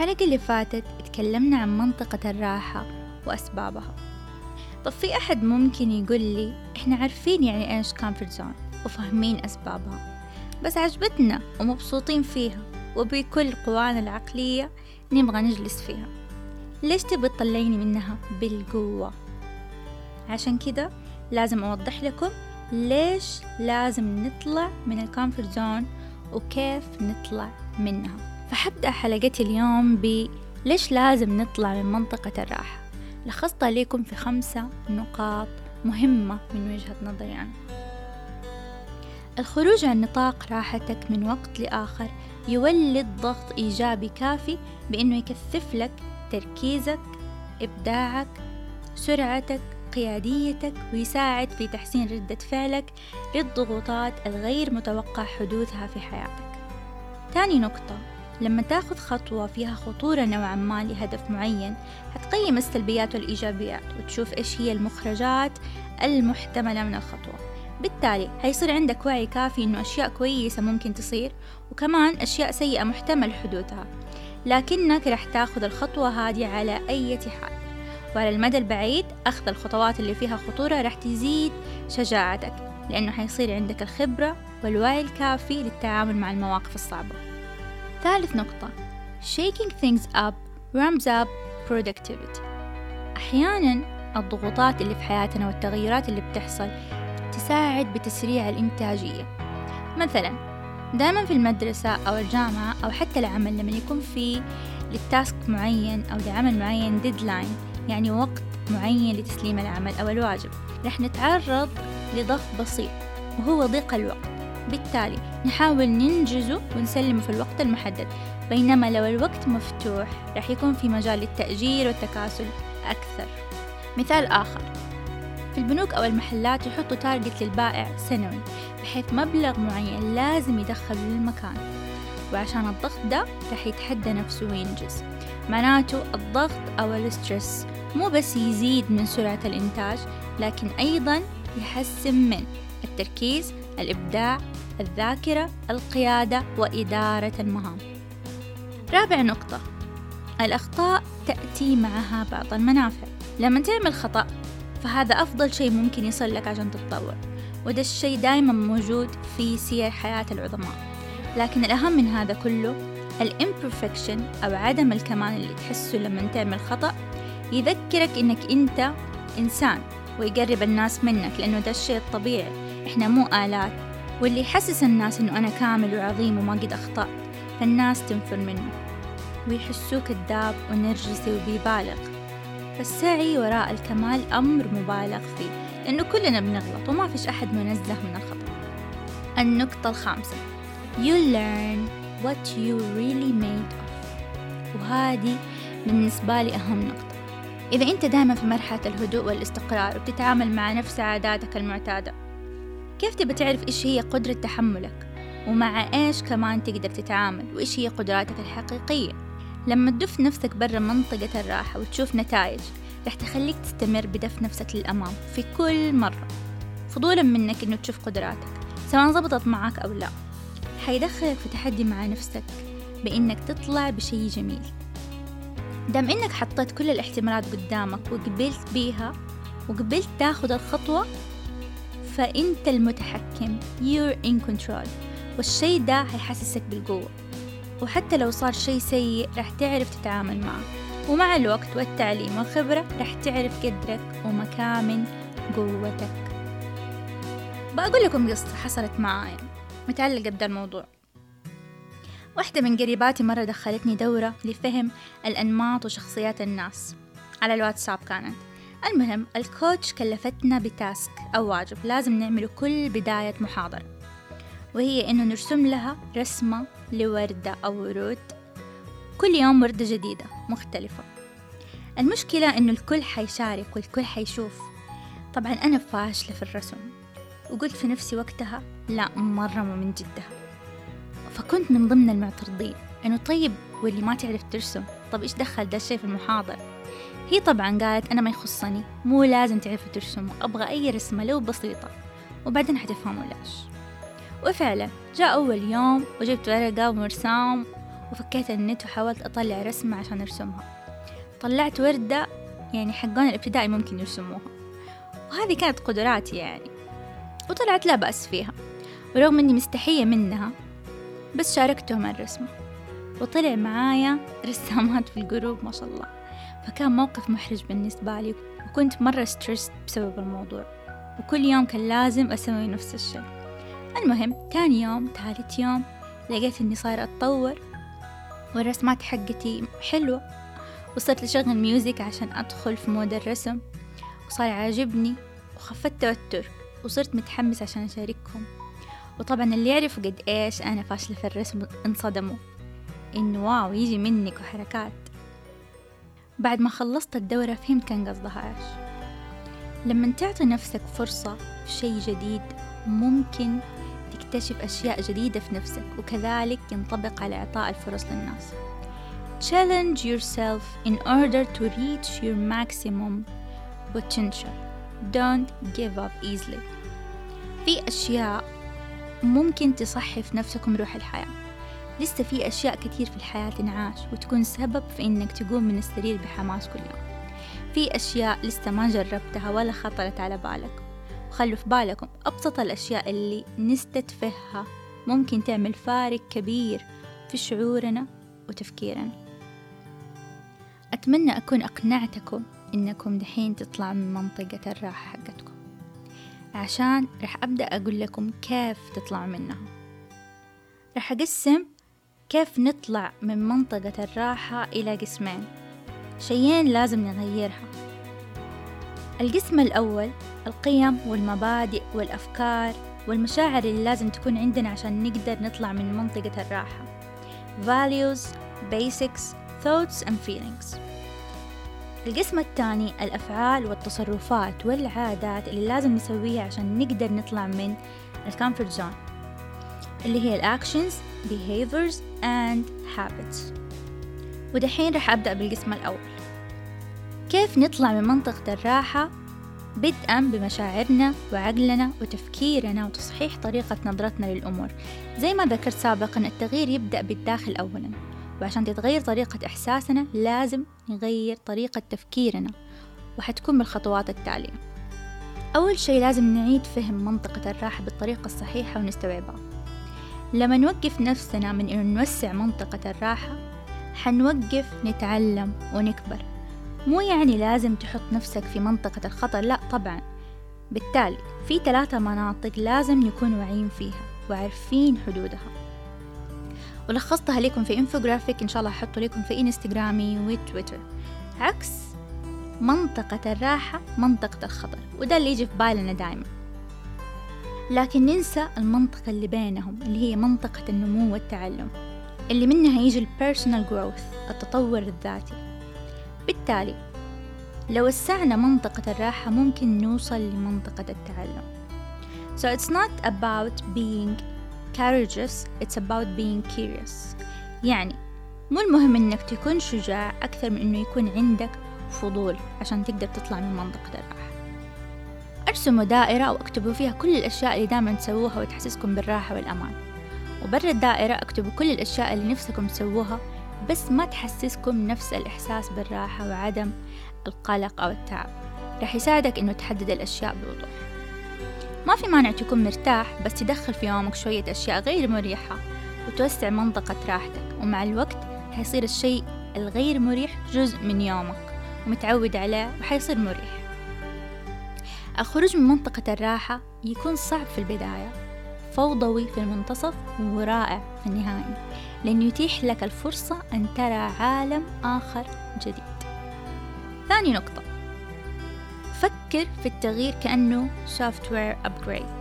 الحلقة اللي فاتت اتكلمنا عن منطقة الراحة وأسبابها. طب في أحد ممكن يقول لي إحنا عارفين يعني إيش comfort zone وفاهمين أسبابها بس عجبتنا ومبسوطين فيها وبكل قوانا العقلية نبغى نجلس فيها. ليش تبغى تطلعيني منها بالقوة؟ عشان كده لازم أوضح لكم ليش لازم نطلع من ال comfort zone وكيف نطلع منها. فحبدأ حلقتي اليوم ب ليش لازم نطلع من منطقة الراحة؟ لخصتها لكم في خمسة نقاط مهمة من وجهة نظري أنا. الخروج عن نطاق راحتك من وقت لآخر يولد ضغط إيجابي كافي بأنه يكثف لك تركيزك إبداعك سرعتك قياديتك ويساعد في تحسين ردة فعلك للضغوطات الغير متوقع حدوثها في حياتك. تاني نقطة لما تاخذ خطوة فيها خطورة نوعا ما لهدف معين هتقيم السلبيات والإيجابيات وتشوف إيش هي المخرجات المحتملة من الخطوة. بالتالي هيصير عندك وعي كافي إنه أشياء كويسة ممكن تصير وكمان أشياء سيئة محتمل حدوثها. لكنك رح تاخذ الخطوة هذه على أي حال وعلى المدى البعيد أخذ الخطوات اللي فيها خطورة رح تزيد شجاعتك لأنه حيصير عندك الخبرة والوعي الكافي للتعامل مع المواقف الصعبة. ثالث نقطة. Shaking things up ramps up productivity. أحيانا الضغوطات اللي في حياتنا والتغيرات اللي بتحصل تساعد بتسريع الإنتاجية. مثلا دائما في المدرسة أو الجامعة أو حتى العمل لما يكون في لل task معين أو لعمل معين deadline يعني وقت معين لتسليم العمل أو الواجب. رح نتعرض لضغط بسيط وهو ضيق الوقت. بالتالي نحاول ننجزه ونسلمه في الوقت المحدد. بينما لو الوقت مفتوح رح يكون في مجال للتأجير والتكاسل أكثر. مثال آخر. في البنوك أو المحلات يحطوا تارجت للبائع سنوي بحيث مبلغ معين لازم يدخله للمكان. وعشان الضغط ده رح يتحدى نفسه وينجز. معناته الضغط أو ال stress مو بس يزيد من سرعة الإنتاج لكن أيضا يحسن من التركيز الإبداع الذاكرة القيادة وإدارة المهام. رابع نقطة. الأخطاء تأتي معها بعض المنافع. لما تعمل خطأ فهذا أفضل شيء ممكن يصل لك عشان تتطور. وده الشيء دايما موجود في سير حياة العظماء. لكن الأهم من هذا كله الامبرفكشن أو عدم الكمال اللي تحسه لما تعمل خطأ يذكرك إنك أنت إنسان ويقرب الناس منك لأنه ده الشيء الطبيعي. إحنا مو آلات. واللي يحسس الناس إنه أنا كامل وعظيم وما قد أخطأت فالناس تنفر منه ويحسوه كذاب ونرجسي وبيبالغ. فالسعي وراء الكمال أمر مبالغ فيه لأنه كلنا بنغلط وما فيش أحد منزه من الخطأ. النقطة الخامسة You learn what you really made of. وهذه بالنسبة لي أهم نقطة. إذا أنت دائما في مرحلة الهدوء والاستقرار وبتتعامل مع نفس عاداتك المعتادة كيف تبى تعرف إيش هي قدرة تحملك؟ ومع إيش كمان تقدر تتعامل؟ وإيش هي قدراتك الحقيقية؟ لما تدف نفسك برا منطقة الراحة وتشوف نتائج رح تخليك تستمر بدف نفسك للأمام في كل مرة. فضولا منك إنه تشوف قدراتك سواء ضبطت معك أو لا. حيدخلك في تحدي مع نفسك بإنك تطلع بشي جميل. دام إنك حطيت كل الاحتمالات قدامك وقبلت بيها وقبلت تاخد الخطوة فأنت المتحكم. You're in control. والشي ده هيحسسك بالقوة. وحتى لو صار شي سيء رح تعرف تتعامل معه. ومع الوقت والتعليم والخبرة رح تعرف قدرك ومكامن قوتك. بقول لكم قصة حصلت معايا متعلقة بدا الموضوع. واحدة من قريباتي مرة دخلتني دورة لفهم الأنماط وشخصيات الناس. على الواتساب كانت. المهم الكوتش كلفتنا بتاسك أو واجب لازم نعمله كل بداية محاضرة وهي إنه نرسم لها رسمة لوردة أو ورود كل يوم وردة جديدة مختلفة. المشكلة إنه الكل حيشارك والكل حيشوف. طبعا أنا فاشلة في الرسم وقلت في نفسي وقتها لا مرة مو من جدها. فكنت من ضمن المعترضين إنه طيب واللي ما تعرف ترسم طب إيش دخل ده الشي في المحاضرة؟ هي طبعا قالت أنا ما يخصني مو لازم تعرفوا ترسموا أبغى أي رسمة لو بسيطة. وبعدين حتفهموا ليش. وفعلا جاء أول يوم وجبت ورقة ومرسام وفكيت النت وحاولت أطلع رسمة عشان أرسمها. طلعت وردة يعني حقون الابتدائي ممكن يرسموها. وهذه كانت قدراتي يعني. وطلعت لا بأس فيها. ورغم إني مستحية منها بس شاركتهم الرسمة. وطلع معايا رسامات في الجروب ما شاء الله. فكان موقف محرج بالنسبة لي وكنت مرة stress بسبب الموضوع وكل يوم كان لازم أسوي نفس الشيء المهم تاني يوم ثالث يوم لقيت إني صايرة أتطور والرسمات حقتي حلوة وصرت أشغل music عشان أدخل في mood الرسم وصار عاجبني وخفت توتر وصرت متحمس عشان أشاركهم وطبعا اللي يعرفوا قد إيش أنا فاشلة في الرسم انصدموا إنه wow يجي منك وحركات. بعد ما خلصت الدورة فهمت كان قصدها إيش. لما تعطي نفسك فرصة في شيء جديد ممكن تكتشف أشياء جديدة في نفسك وكذلك ينطبق على إعطاء الفرص للناس. Challenge yourself in order to reach your maximum potential. Don't give up easily. في أشياء ممكن تصحي في نفسكم روح الحياة. لسه في أشياء كتير في الحياة تنعاش وتكون سبب في إنك تقوم من السرير بحماس كل يوم. في أشياء لسه ما جربتها ولا خطرت على بالك. وخلوا في بالكم أبسط الأشياء اللي نستتفهها ممكن تعمل فارق كبير في شعورنا وتفكيرنا. أتمنى أكون أقنعتكم إنكم دحين تطلعوا من منطقة الراحة حقتكم. عشان رح أبدأ أقول لكم كيف تطلعوا منها. رح أقسم كيف نطلع من منطقة الراحة إلى قسمين؟ شيئين لازم نغيرها. القسم الأول القيم والمبادئ والأفكار والمشاعر اللي لازم تكون عندنا عشان نقدر نطلع من منطقة الراحة. Values, basics, thoughts and feelings. القسم الثاني الأفعال والتصرفات والعادات اللي لازم نسويها عشان نقدر نطلع من ال comfort zone اللي هي ال actions behaviors and habits. ودحين رح أبدأ بالقسم الأول. كيف نطلع من منطقة الراحة؟ بدءا بمشاعرنا وعقلنا وتفكيرنا وتصحيح طريقة نظرتنا للأمور. زي ما ذكرت سابقا التغيير يبدأ بالداخل أولا. وعشان تتغير طريقة إحساسنا لازم نغير طريقة تفكيرنا. وحتكون بالخطوات التالية. أول شيء لازم نعيد فهم منطقة الراحة بالطريقة الصحيحة ونستوعبها. لما نوقف نفسنا من إنه نوسع منطقة الراحة حنوقف نتعلم ونكبر. مو يعني لازم تحط نفسك في منطقة الخطر لا طبعا. بالتالي في ثلاثة مناطق لازم نكون واعيين فيها وعارفين حدودها. ولخصتها لكم في انفوجرافيك إن شاء الله أحطه لكم في انستغرامي وتويتر عكس منطقة الراحة منطقة الخطر وده اللي يجي في بالنا دائما لكن ننسى المنطقة اللي بينهم اللي هي منطقة النمو والتعلم اللي منها يجي البيرسونال جروث التطور الذاتي. بالتالي لو وسعنا منطقة الراحة ممكن نوصل لمنطقة التعلم. So it's not about being courageous it's about being curious. يعني مو المهم إنك تكون شجاع أكثر من إنه يكون عندك فضول عشان تقدر تطلع من منطقة الراحة. أرسموا دائرة أو اكتبوا فيها كل الأشياء اللي دائما تسووها وتحسسكم بالراحة والأمان. وبرا الدائرة اكتبوا كل الأشياء اللي نفسكم تسووها بس ما تحسسكم نفس الإحساس بالراحة وعدم القلق أو التعب. رح يساعدك إنه تحدد الأشياء بوضوح. ما في مانع تكون مرتاح بس تدخل في يومك شوية أشياء غير مريحة وتوسع منطقة راحتك. ومع الوقت حيصير الشيء الغير مريح جزء من يومك ومتعود عليه وحيصير مريح. الخروج من منطقة الراحة يكون صعب في البداية فوضوي في المنتصف ورائع في النهاية لأنه يتيح لك الفرصة أن ترى عالم آخر جديد. ثاني نقطة. فكر في التغيير كأنه وير أبجريد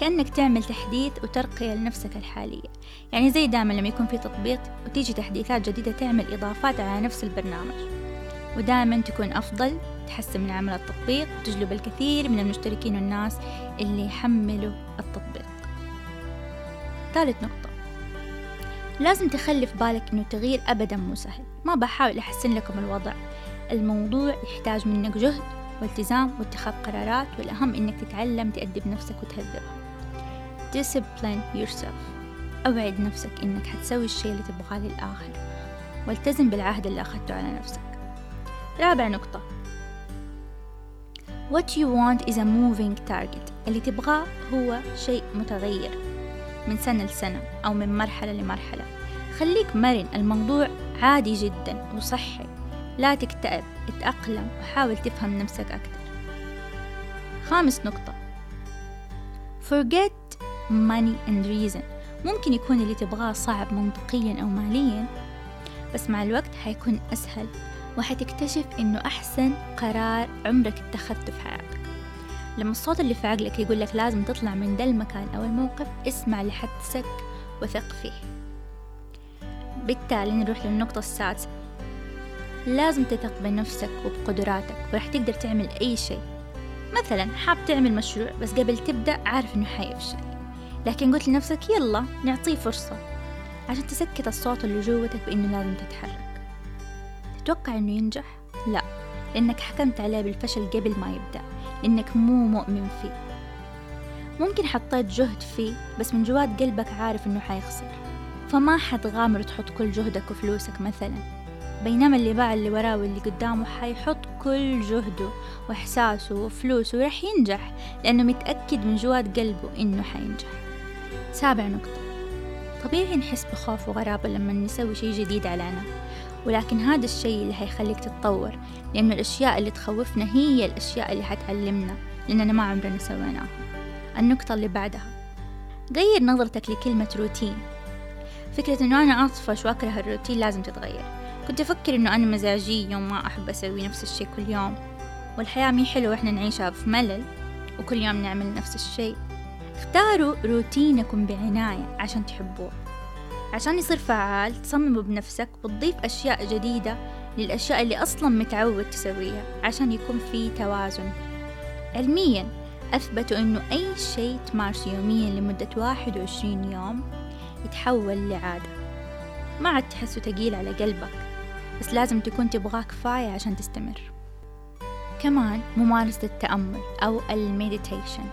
كأنك تعمل تحديث وترقية لنفسك الحالية. يعني زي دائما لما يكون في تطبيق وتيجي تحديثات جديدة تعمل إضافات على نفس البرنامج. ودائما تكون أفضل تحسن من عمل التطبيق وتجلب الكثير من المشتركين والناس اللي يحملوا التطبيق. ثالث نقطة. لازم تخلي في بالك إنه التغيير أبدا مو سهل. ما بحاول أحسن لكم الوضع. الموضوع يحتاج منك جهد والتزام واتخاذ قرارات والأهم إنك تتعلم تأدب نفسك وتهذبها discipline yourself. أوعد نفسك إنك حتسوي الشيء اللي تبغاه للآخر. والتزم بالعهد اللي أخذته على نفسك. رابع نقطة. What you want is a moving target. اللي تبغاه هو شيء متغير من سنة لسنة أو من مرحلة لمرحلة. خليك مرن. الموضوع عادي جدا وصحي. لا تكتئب. اتأقلم وحاول تفهم نفسك أكثر. خامس نقطة. Forget money and reason. ممكن يكون اللي تبغاه صعب منطقيا أو ماليا بس مع الوقت حيكون أسهل. وحتكتشف إنه أحسن قرار عمرك اتخذته في حياتك. لما الصوت اللي في عقلك يقول لك لازم تطلع من ده المكان أو الموقف اسمع لحدسك وثق فيه. بالتالي نروح للنقطة السادسة. لازم تثق بنفسك وبقدراتك ورح تقدر تعمل أي شيء. مثلا حاب تعمل مشروع بس قبل تبدأ عارف إنه حيفشل. لكن قلت لنفسك يلا نعطيه فرصة. عشان تسكت الصوت اللي جوتك بإنه لازم تتحرك. تتوقع إنه ينجح؟ لا لأنك حكمت عليه بالفشل قبل ما يبدأ لأنك مو مؤمن فيه. ممكن حطيت جهد فيه بس من جوات قلبك عارف إنه حيخسر. فما حتغامر تحط كل جهدك وفلوسك مثلا. بينما اللي باع اللي وراه واللي قدامه حيحط كل جهده وإحساسه وفلوسه ورح ينجح لأنه متأكد من جوات قلبه إنه حينجح. سابع نقطة. طبيعي نحس بخوف وغرابة لما نسوي شي جديد علينا ولكن هذا الشيء اللي حيخليك تتطور لأنه الأشياء اللي تخوفنا هي الأشياء اللي حتعلمنا لأننا ما عمرنا سويناها. النقطة اللي بعدها. غير نظرتك لكلمة روتين. فكرة إنه أنا أطفش وأكره الروتين لازم تتغير. كنت أفكر إنه أنا مزاجية وما أحب أسوي نفس الشيء كل يوم. والحياة مي حلوة إحنا نعيشها في ملل وكل يوم نعمل نفس الشيء. اختاروا روتينكم بعناية عشان تحبوه. عشان يصير فعال تصمموا بنفسك وتضيف أشياء جديدة للأشياء اللي أصلا متعود تسويها عشان يكون في توازن. علميا أثبتوا أنه أي شيء تمارسه يوميا لمدة واحد وعشرين يوم يتحول لعادة. ما عاد تحسه تقيل على قلبك بس لازم تكون تبغاه كفاية عشان تستمر. كمان ممارسة التأمل أو المديتيشن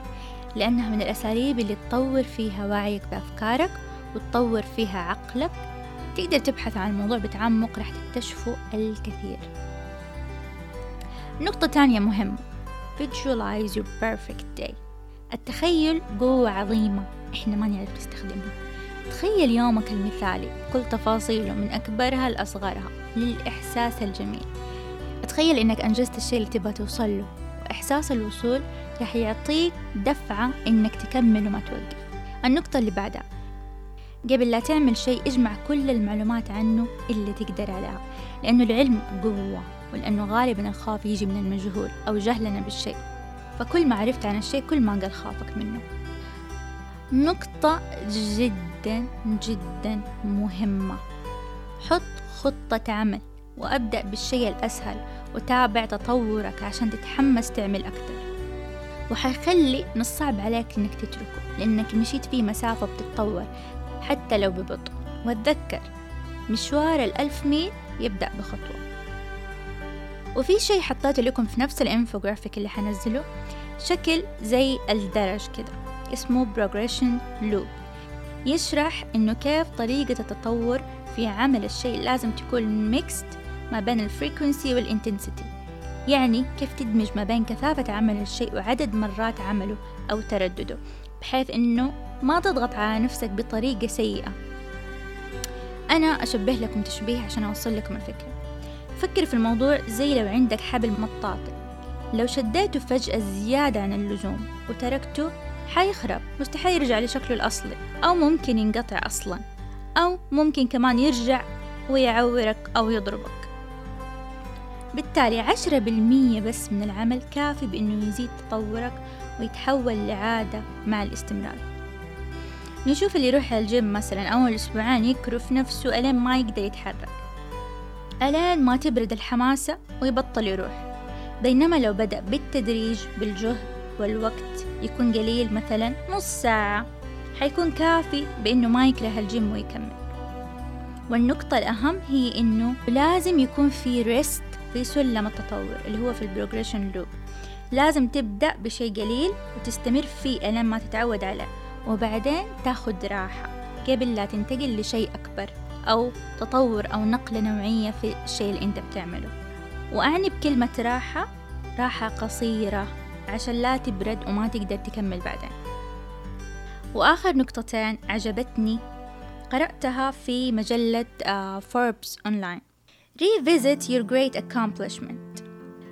لأنها من الأساليب اللي تطور فيها وعيك بأفكارك وتطور فيها عقلك تقدر تبحث عن الموضوع بتعمق راح تكتشفوا الكثير. نقطة تانية مهمة. Visualize your perfect day. التخيل قوة عظيمة. إحنا ما نعرف نستخدمها. تخيل يومك المثالي. كل تفاصيله من أكبرها لأصغرها. للإحساس الجميل. تخيل إنك أنجزت الشيء اللي تبغى توصل له. وإحساس الوصول راح يعطيك دفعة إنك تكمل وما توقف. النقطة اللي بعدها. قبل لا تعمل شيء اجمع كل المعلومات عنه اللي تقدر عليها. لأنه العلم قوة ولأنه غالبا الخوف يجي من المجهول أو جهلنا بالشيء. فكل ما عرفت عن الشيء كل ما قل خوفك منه. نقطة جدا جدا مهمة. حط خطة عمل وأبدأ بالشيء الأسهل وتابع تطورك عشان تتحمس تعمل أكثر. وحيخلي من الصعب عليك إنك تتركه لأنك مشيت فيه مسافة بتتطور. حتى لو ببطء. وتذكر مشوار الألف ميل يبدأ بخطوة. وفي شيء حطيته لكم في نفس الإنفوجرافيك اللي حنزله؟ شكل زي الدرج كده اسمه progression loop. يشرح إنه كيف طريقة التطور في عمل الشيء لازم تكون mixed ما بين ال frequency وال intensity يعني كيف تدمج ما بين كثافة عمل الشيء وعدد مرات عمله أو تردده بحيث أنه ما تضغط على نفسك بطريقة سيئة. أنا أشبه لكم تشبيه عشان أوصل لكم الفكرة. فكر في الموضوع زي لو عندك حبل مطاطي لو شديته فجأة زيادة عن اللزوم وتركته حيخرب. مستحيل يرجع لشكله الأصلي. أو ممكن ينقطع أصلا. أو ممكن كمان يرجع ويعورك أو يضربك. بالتالي عشرة بالمية بس من العمل كافي بأنه يزيد تطورك ويتحول لعادة مع الاستمرار. نشوف اللي يروح الجيم مثلا أول أسبوعين يكرف نفسه ألين ما يقدر يتحرك. ألين ما تبرد الحماسة ويبطل يروح. بينما لو بدأ بالتدريج بالجهد والوقت يكون قليل مثلا نص ساعة حيكون كافي بأنه ما يكره الجيم ويكمل. والنقطة الأهم هي إنه لازم يكون في rest في سلم التطور اللي هو في ال progression loop لازم تبدأ بشيء قليل وتستمر فيه ألين ما تتعود عليه. وبعدين تاخد راحة قبل لا تنتقل لشيء أكبر أو تطور أو نقلة نوعية في الشيء اللي أنت بتعمله. وأعني بكلمة راحة راحة قصيرة عشان لا تبرد وما تقدر تكمل بعدين. وآخر نقطتين عجبتني قرأتها في مجلة فوربس uh, أونلاين Revisit your great accomplishment.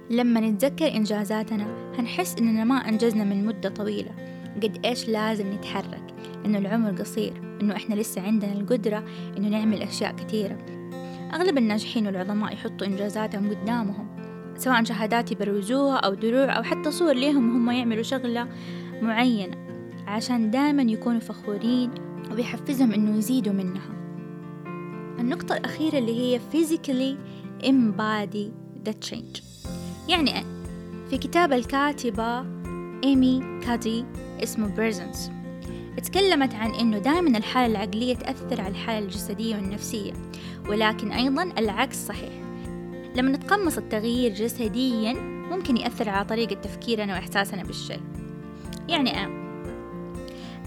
لما نتذكر إنجازاتنا هنحس إننا ما أنجزنا من مدة طويلة. قد إيش لازم نتحرك إنه العمر قصير إنه إحنا لسه عندنا القدرة إنه نعمل أشياء كثيرة. أغلب الناجحين والعظماء يحطوا إنجازاتهم قدامهم سواء شهادات يبروزوها أو دروع أو حتى صور ليهم وهم يعملوا شغلة معينة عشان دائما يكونوا فخورين وبيحفزهم إنه يزيدوا منها. النقطة الأخيرة اللي هي physically embody the change. يعني في كتاب الكاتبة إيمي كادي اسمه بريزنس اتكلمت عن إنه دائما الحالة العقلية تأثر على الحالة الجسدية والنفسية ولكن أيضا العكس صحيح. لما نتقمص التغيير جسديا ممكن يأثر على طريقة تفكيرنا وإحساسنا بالشيء يعني أنا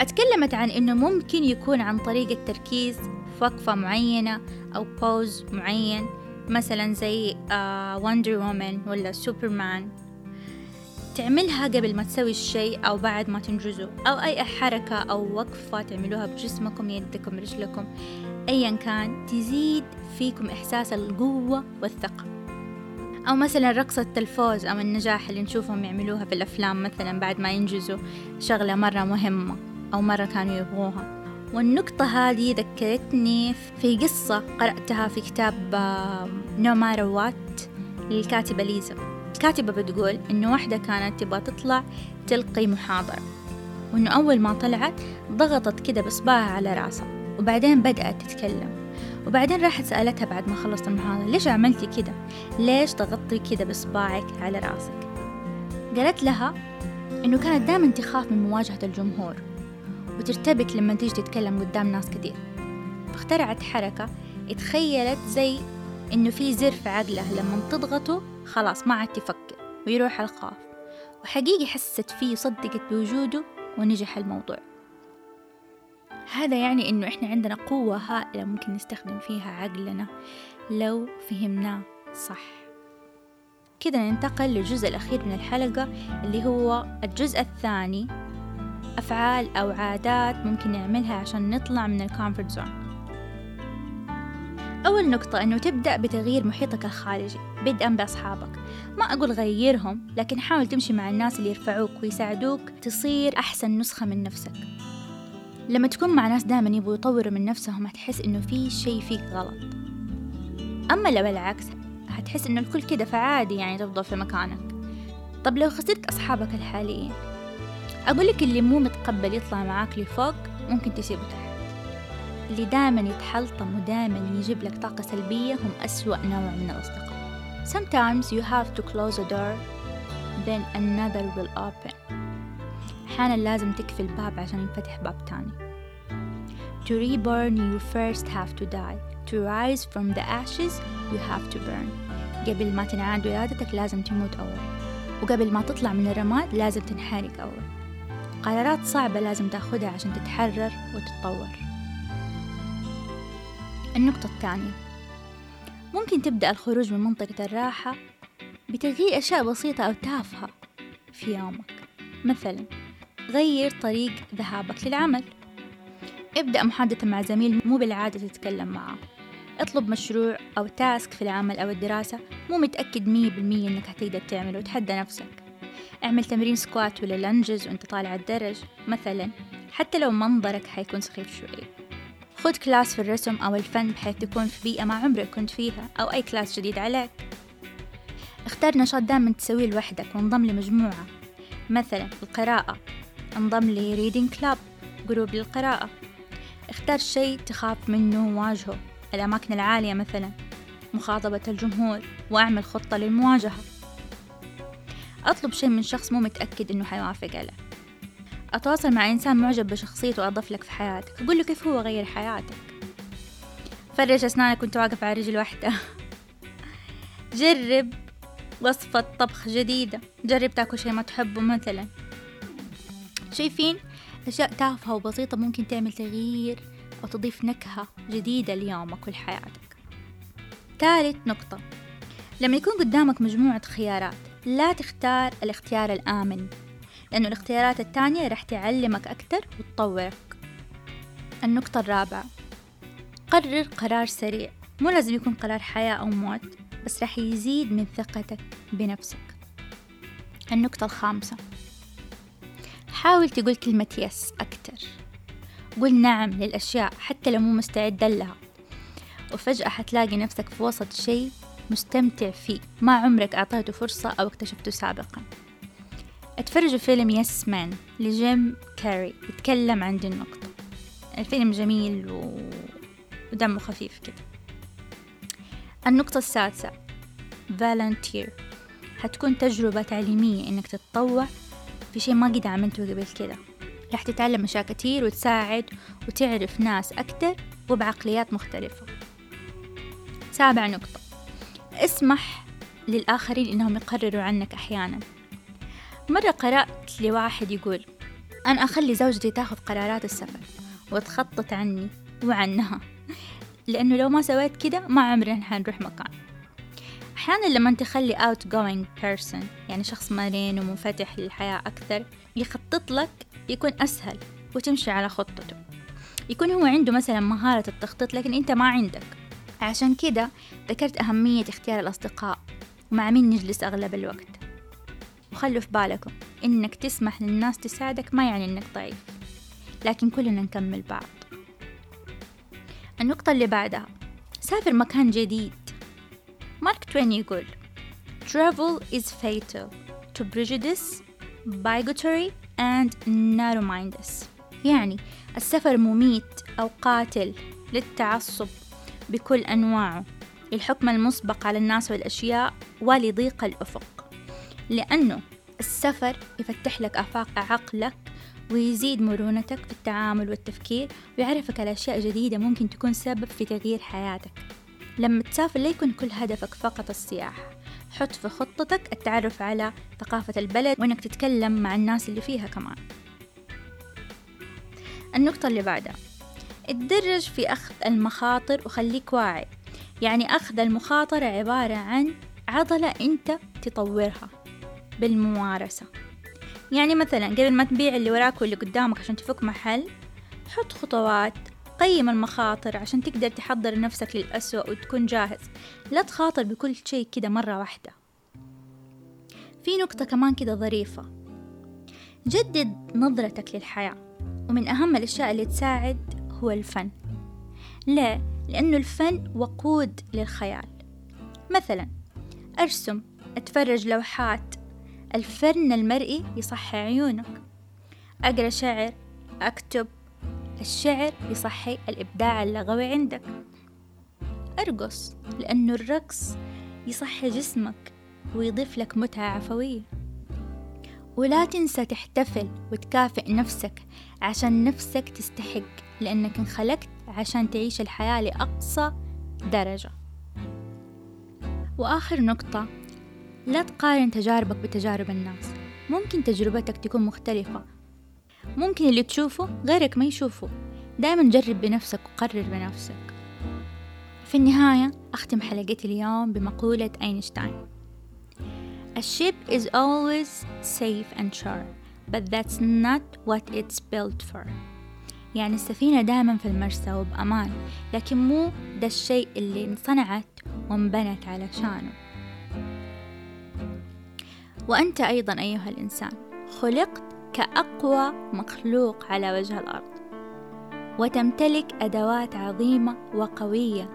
أتكلمت عن إنه ممكن يكون عن طريق التركيز في وقفة معينة أو pose معين مثلا زي Wonder uh, Woman ولا سوبرمان تعملها قبل ما تسوي الشيء أو بعد ما تنجزه أو أي حركة أو وقفة تعملوها بجسمكم يدكم رجلكم أيا كان تزيد فيكم إحساس القوة والثقة. أو مثلا رقصة الفوز أو النجاح اللي نشوفهم يعملوها في الأفلام مثلا بعد ما ينجزوا شغلة مرة مهمة أو مرة كانوا يبغوها. والنقطة هذه ذكرتني في قصة قرأتها في كتاب نو مار وات للكاتبة ليزا. الكاتبة بتقول إنه واحدة كانت تبغى تطلع تلقي محاضرة وإنه أول ما طلعت ضغطت كده بإصبعها على رأسها وبعدين بدأت تتكلم وبعدين راحت سألتها بعد ما خلصت المحاضرة ليش عملتي كده؟ ليش ضغطتي كده بإصبعك على رأسك؟ قالت لها إنه كانت دائما تخاف من مواجهة الجمهور وترتبك لما تيجي تتكلم قدام ناس كتير فاخترعت حركة اتخيلت زي إنه في زر في عقلها لما تضغطه خلاص ما عاد تفكر ويروح الخوف وحقيقي حست فيه وصدقت بوجوده ونجح الموضوع. هذا يعني إنه إحنا عندنا قوة هائلة ممكن نستخدم فيها عقلنا لو فهمناه صح. كده ننتقل للجزء الأخير من الحلقة اللي هو الجزء الثاني أفعال أو عادات ممكن نعملها عشان نطلع من ال comfort zone أول نقطة أنه تبدأ بتغيير محيطك الخارجي بدءا بأصحابك. ما أقول غيرهم لكن حاول تمشي مع الناس اللي يرفعوك ويساعدوك تصير أحسن نسخة من نفسك. لما تكون مع ناس دائما يبغوا يطوروا من نفسهم هتحس إنه في شيء فيك غلط. أما لو العكس هتحس إنه الكل كده فعادي يعني تفضل في مكانك. طب لو خسرت أصحابك الحاليين أقولك اللي مو متقبل يطلع معاك لفوق ممكن تسيبه تحت. اللي دائما يتحلطم ودائما يجيب لك طاقة سلبية هم أسوأ نوع من الأصدقاء. Sometimes you have to close a door then another will open. أحيانا لازم تقفل الباب عشان ينفتح باب تاني. To reborn you first have to die. To rise from the ashes you have to burn. قبل ما تنعاد ولادتك لازم تموت أول. وقبل ما تطلع من الرماد لازم تنحرق أول. قرارات صعبة لازم تاخدها عشان تتحرر وتتطور. النقطة الثانية. ممكن تبدأ الخروج من منطقة الراحة بتغيير أشياء بسيطة أو تافهة في يومك. مثلا غير طريق ذهابك للعمل. ابدأ محادثة مع زميل مو بالعادة تتكلم معه. اطلب مشروع أو تاسك في العمل أو الدراسة مو متأكد مية بالمية إنك هتقدر تعمله. وتحدى نفسك. اعمل تمرين سكوات ولا لنجز وانت طالع الدرج. مثلا حتى لو منظرك حيكون سخيف شوي. خذ class في الرسم أو الفن بحيث تكون في بيئة ما عمرك كنت فيها أو أي class جديد عليك. اختار نشاط دائما تسويه لوحدك وانضم لمجموعة. مثلا القراءة. انضم ل reading club group للقراءة. اختار شيء تخاف منه وواجهه الأماكن العالية مثلا. مخاطبة الجمهور وأعمل خطة للمواجهة. أطلب شيء من شخص مو متأكد إنه حيوافق عليه. أتواصل مع إنسان معجب بشخصيته وأضف لك في حياتك. أقول له كيف هو غير حياتك؟ فرج أسنانك وأنت واقف على رجل واحدة. جرب وصفة طبخ جديدة. جرب تاكل شيء ما تحبه مثلا. شايفين؟ أشياء تافهة وبسيطة ممكن تعمل تغيير أو تضيف نكهة جديدة ليومك ولحياتك. ثالث نقطة. لما يكون قدامك مجموعة خيارات لا تختار الاختيار الآمن. لأنه الاختيارات التانية رح تعلمك أكتر وتطورك. النقطة الرابعة قرر قرار سريع. مو لازم يكون قرار حياة أو موت بس رح يزيد من ثقتك بنفسك. النقطة الخامسة حاول تقول كلمة يس أكتر قول نعم للأشياء حتى لو مو مستعد لها. وفجأة حتلاقي نفسك في وسط شيء مستمتع فيه. ما عمرك أعطيته فرصة أو اكتشفته سابقا. اتفرجوا فيلم Yes Man لجيم كاري يتكلم عن دي النقطة. الفيلم جميل و... ودمه خفيف كده. النقطة السادسة volunteer هتكون تجربة تعليمية إنك تتطوع في شيء ما قد عملته قبل كده. راح تتعلم أشياء كتير وتساعد وتعرف ناس أكتر وبعقليات مختلفة. سابع نقطة اسمح للآخرين إنهم يقرروا عنك أحيانا. مرة قرأت لواحد يقول أنا أخلي زوجتي تاخذ قرارات السفر وتخطط عني وعنها لأنه لو ما سويت كده ما عمرنا حنروح مكان. أحيانا لما تخلي outgoing person يعني شخص مرن ومنفتح للحياة أكثر يخطط لك يكون أسهل وتمشي على خطته. يكون هو عنده مثلا مهارة التخطيط لكن أنت ما عندك. عشان كده ذكرت أهمية اختيار الأصدقاء ومع مين نجلس أغلب الوقت. وخلوا في بالكم إنك تسمح للناس تساعدك ما يعني إنك ضعيف لكن كلنا نكمل بعض. النقطة اللي بعدها سافر مكان جديد. مارك توين يقول Travel is fatal to prejudice, bigotry and narrow mindedness يعني السفر مميت أو قاتل للتعصب بكل أنواعه للحكم المسبق على الناس والأشياء ولضيق الأفق. لأنه السفر يفتح لك آفاق عقلك ويزيد مرونتك في التعامل والتفكير ويعرفك على أشياء جديدة ممكن تكون سبب في تغيير حياتك. لما تسافر لا يكون كل هدفك فقط السياحة. حط في خطتك التعرف على ثقافة البلد وإنك تتكلم مع الناس اللي فيها كمان. النقطة اللي بعدها اتدرج في أخذ المخاطر وخليك واعي. يعني أخذ المخاطرة عبارة عن عضلة أنت تطورها. بالممارسة. يعني مثلا قبل ما تبيع اللي وراك واللي قدامك عشان تفك محل حط خطوات قيم المخاطر عشان تقدر تحضر نفسك للأسوأ وتكون جاهز. لا تخاطر بكل شيء كده مرة واحدة. في نقطة كمان كده ظريفة. جدد نظرتك للحياة. ومن أهم الأشياء اللي تساعد هو الفن. ليه؟ لأنه الفن وقود للخيال. مثلا أرسم أتفرج لوحات الفن المرئي يصحي عيونك. أقرأ شعر أكتب. الشعر يصحي الإبداع اللغوي عندك. أرقص لأنه الرقص يصحي جسمك ويضيف لك متعة عفوية. ولا تنسى تحتفل وتكافئ نفسك عشان نفسك تستحق لأنك انخلقت عشان تعيش الحياة لأقصى درجة. وآخر نقطة لا تقارن تجاربك بتجارب الناس. ممكن تجربتك تكون مختلفة. ممكن اللي تشوفه غيرك ما يشوفه. دايما جرب بنفسك وقرر بنفسك. في النهاية أختم حلقتي اليوم بمقولة أينشتاين. A ship is always safe and sure but that's not what it's built for. يعني السفينة دائما في المرسى وبأمان لكن مو ده الشيء اللي انصنعت وانبنت علشانه وأنت أيضا أيها الإنسان خلقت كأقوى مخلوق على وجه الأرض وتمتلك أدوات عظيمة وقوية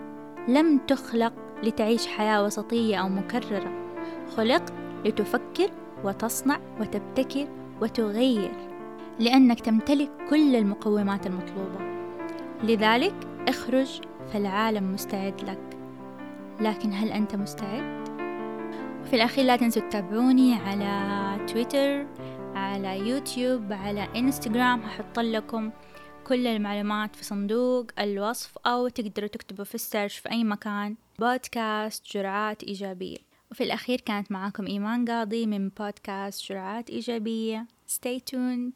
لم تخلق لتعيش حياة وسطية أو مكررة. خلقت لتفكر وتصنع وتبتكر وتغير لأنك تمتلك كل المقومات المطلوبة. لذلك اخرج فالعالم مستعد لك. لكن هل أنت مستعد؟ في الأخير لا تنسوا تتابعوني على تويتر على يوتيوب على إنستغرام. هحط لكم كل المعلومات في صندوق الوصف أو تقدروا تكتبوا في السيرش في أي مكان. بودكاست جرعات إيجابية. وفي الأخير كانت معاكم إيمان قاضي من بودكاست جرعات إيجابية. Stay tuned.